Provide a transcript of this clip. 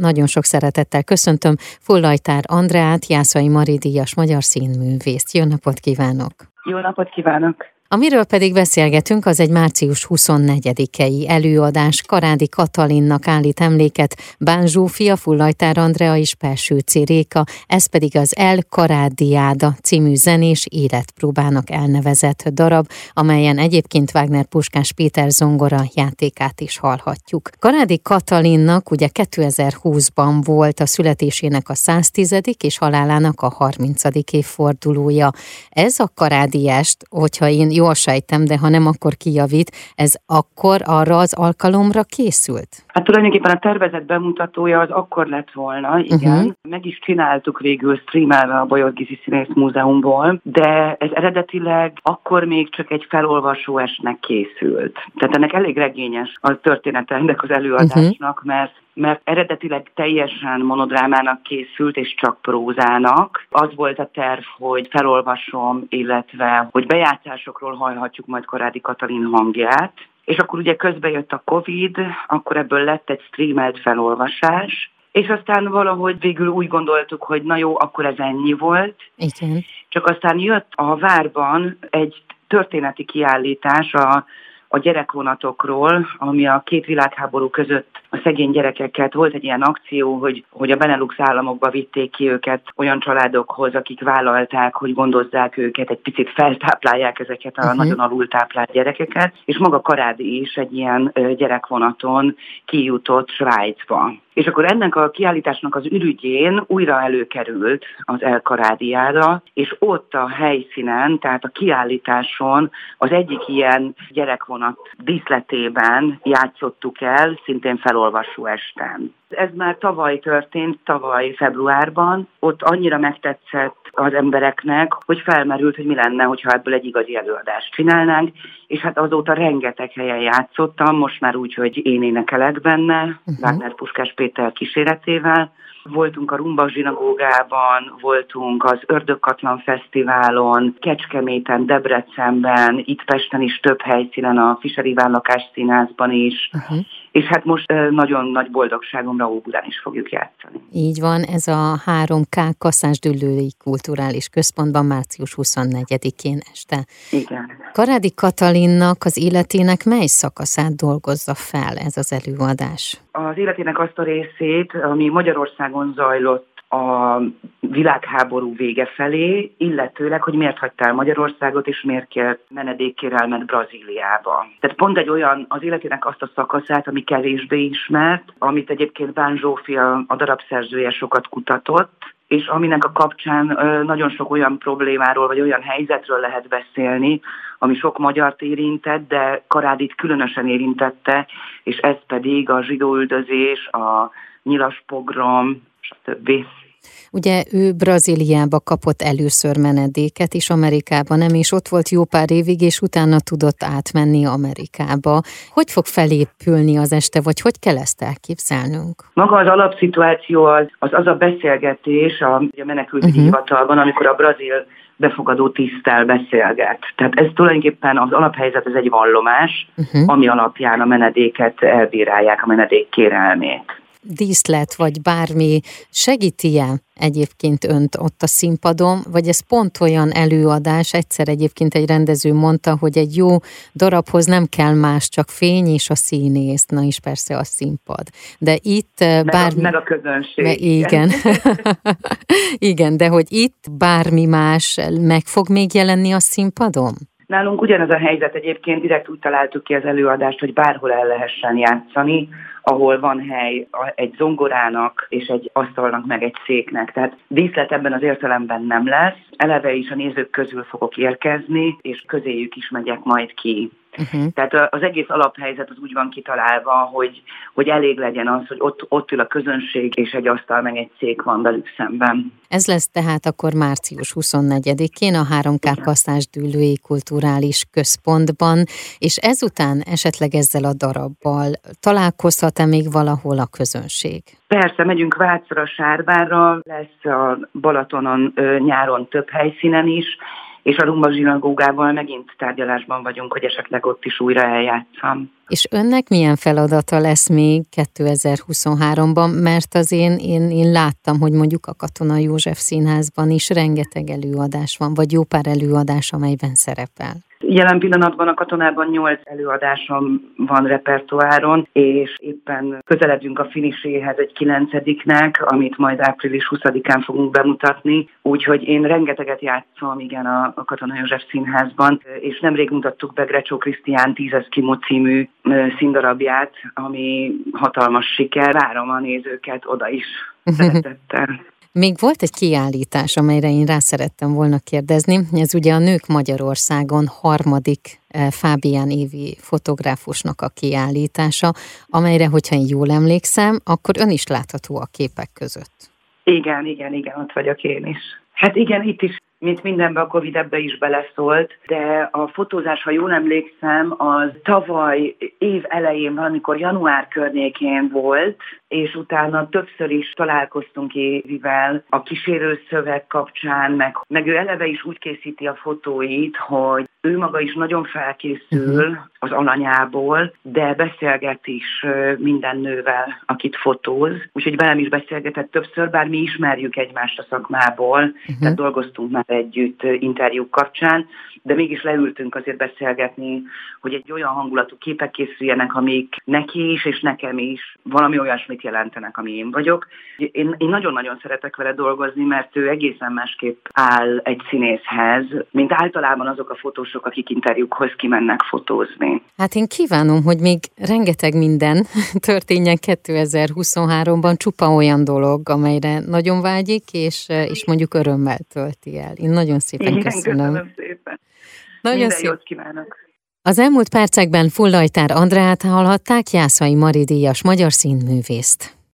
Nagyon sok szeretettel köszöntöm Fullajtár Andreát, Jászai Maridíjas magyar színművészt. Jó napot kívánok! Jó napot kívánok! Amiről pedig beszélgetünk, az egy március 24-i előadás. Karádi Katalinnak állít emléket Bán Zsófia, Fullajtár Andrea és Persőci Réka, ez pedig az El Karádiáda című zenés életpróbának elnevezett darab, amelyen egyébként Wagner Puskás Péter zongora játékát is hallhatjuk. Karádi Katalinnak ugye 2020-ban volt a születésének a 110. és halálának a 30. évfordulója. Ez a karádiást, hogyha én jól sejtem, de ha nem, akkor kijavít, ez akkor arra az alkalomra készült? Hát tulajdonképpen a tervezett bemutatója az akkor lett volna, igen. Uh-huh. Meg is csináltuk végül streamelve a Bolyolgizi Színész Múzeumból, de ez eredetileg akkor még csak egy felolvasó esnek készült. Tehát ennek elég regényes a története ennek az előadásnak, uh-huh. mert mert eredetileg teljesen monodrámának készült, és csak prózának. Az volt a terv, hogy felolvasom, illetve hogy bejátszásokról hallhatjuk majd Karádi Katalin hangját, és akkor ugye közben jött a Covid, akkor ebből lett egy streamelt felolvasás, és aztán valahogy végül úgy gondoltuk, hogy na jó, akkor ez ennyi volt. Igen. Csak aztán jött a várban egy történeti kiállítás a a gyerekvonatokról, ami a két világháború között a szegény gyerekeket volt egy ilyen akció, hogy, hogy a Benelux államokba vitték ki őket olyan családokhoz, akik vállalták, hogy gondozzák őket, egy picit feltáplálják ezeket a uh-huh. nagyon alultáplált gyerekeket, és maga Karádi is egy ilyen gyerekvonaton kijutott Svájcba. És akkor ennek a kiállításnak az ürügyén újra előkerült az Elkarádiára, és ott a helyszínen, tehát a kiállításon az egyik ilyen gyerekvonat díszletében játszottuk el, szintén felolvasó esten. Ez már tavaly történt, tavaly februárban. Ott annyira megtetszett az embereknek, hogy felmerült, hogy mi lenne, hogyha ebből egy igazi előadást csinálnánk, és hát azóta rengeteg helyen játszottam, most már úgy, hogy én énekelek benne, uh-huh. Wagner Puskás Péter kíséretével, Voltunk a Rumba zsinagógában, voltunk az Ördögkatlan Fesztiválon, Kecskeméten, Debrecenben, itt Pesten is több helyszínen, a Fiseri Vállakás Színházban is. Uh-huh. És hát most nagyon nagy boldogságomra Óbudán is fogjuk játszani. Így van, ez a 3K Kasszás Düllői Kulturális Központban március 24-én este. Igen. Karádi Katalinnak az életének mely szakaszát dolgozza fel ez az előadás? Az életének azt a részét, ami Magyarországon zajlott a világháború vége felé, illetőleg, hogy miért hagytál Magyarországot, és miért kért menedékkérelmet Brazíliába. Tehát pont egy olyan az életének azt a szakaszát, ami kevésbé ismert, amit egyébként Bán Zsófia, a darabszerzője sokat kutatott, és aminek a kapcsán nagyon sok olyan problémáról, vagy olyan helyzetről lehet beszélni, ami sok magyart érintett, de Karádit különösen érintette, és ez pedig a zsidóüldözés, a nyilas pogrom, stb. Ugye ő Brazíliába kapott először menedéket, és Amerikában nem, és ott volt jó pár évig, és utána tudott átmenni Amerikába. Hogy fog felépülni az este, vagy hogy kell ezt elképzelnünk? Maga az alapszituáció az az, az a beszélgetés a, a menekültügyi uh-huh. hivatalban, amikor a brazil befogadó tisztel beszélget. Tehát ez tulajdonképpen az alaphelyzet, ez egy vallomás, uh-huh. ami alapján a menedéket elbírálják, a menedék kérelmét díszlet, vagy bármi segíti-e egyébként önt ott a színpadon, vagy ez pont olyan előadás, egyszer egyébként egy rendező mondta, hogy egy jó darabhoz nem kell más, csak fény és a színész, na is persze a színpad. De itt meg bármi... A, meg a közönség. Me, igen. igen, de hogy itt bármi más meg fog még jelenni a színpadon? Nálunk ugyanaz a helyzet egyébként, direkt úgy találtuk ki az előadást, hogy bárhol el lehessen játszani, ahol van hely egy zongorának és egy asztalnak meg egy széknek. Tehát díszlet ebben az értelemben nem lesz. Eleve is a nézők közül fogok érkezni, és közéjük is megyek majd ki. Uh-huh. Tehát az egész alaphelyzet az úgy van kitalálva, hogy, hogy elég legyen az, hogy ott, ott ül a közönség, és egy asztal meg egy szék van velük szemben. Ez lesz tehát akkor március 24-én a 3K Kasztás Dűlői Kulturális Központban, és ezután esetleg ezzel a darabbal találkozhat-e még valahol a közönség? Persze, megyünk Vácra, Sárbára, lesz a Balatonon nyáron több helyszínen is, és a Rumba zsinagógával megint tárgyalásban vagyunk, hogy esetleg ott is újra eljátszam. És önnek milyen feladata lesz még 2023-ban, mert az én, én, én láttam, hogy mondjuk a Katona József Színházban is rengeteg előadás van, vagy jó pár előadás, amelyben szerepel. Jelen pillanatban a katonában nyolc előadásom van repertoáron, és éppen közeledünk a finiséhez egy kilencediknek, amit majd április 20-án fogunk bemutatni. Úgyhogy én rengeteget játszom, igen, a, a Katona József Színházban, és nemrég mutattuk be Grecsó Krisztián Tízes Kimó című színdarabját, ami hatalmas siker. Várom a nézőket oda is szeretettel. Még volt egy kiállítás, amelyre én rá szerettem volna kérdezni. Ez ugye a Nők Magyarországon harmadik eh, Fábián évi fotográfusnak a kiállítása, amelyre, hogyha én jól emlékszem, akkor ön is látható a képek között. Igen, igen, igen, ott vagyok én is. Hát igen, itt is mint mindenbe a Covid ebbe is beleszólt, de a fotózás, ha jól emlékszem, az tavaly év elején, valamikor január környékén volt, és utána többször is találkoztunk Évivel a kísérő szöveg kapcsán, meg, meg ő eleve is úgy készíti a fotóit, hogy ő maga is nagyon felkészül uh-huh. az alanyából, de beszélget is minden nővel, akit fotóz. Úgyhogy velem is beszélgetett többször, bár mi ismerjük egymást a szakmából, uh-huh. tehát dolgoztunk már együtt interjúk kapcsán, de mégis leültünk azért beszélgetni, hogy egy olyan hangulatú képek készüljenek, amik neki is és nekem is valami olyasmit jelentenek, ami én vagyok. Én, én nagyon-nagyon szeretek vele dolgozni, mert ő egészen másképp áll egy színészhez, mint általában azok a fotósok, akik interjúkhoz kimennek fotózni. Hát én kívánom, hogy még rengeteg minden történjen 2023-ban, csupa olyan dolog, amelyre nagyon vágyik, és, és mondjuk örömmel tölti el. Én nagyon szépen Igen, köszönöm. köszönöm szépen. Nagyon Minden szép. jót kívánok. Az elmúlt percekben Fullajtár Andrát hallhatták, Jászai Mari díjas magyar színművészt.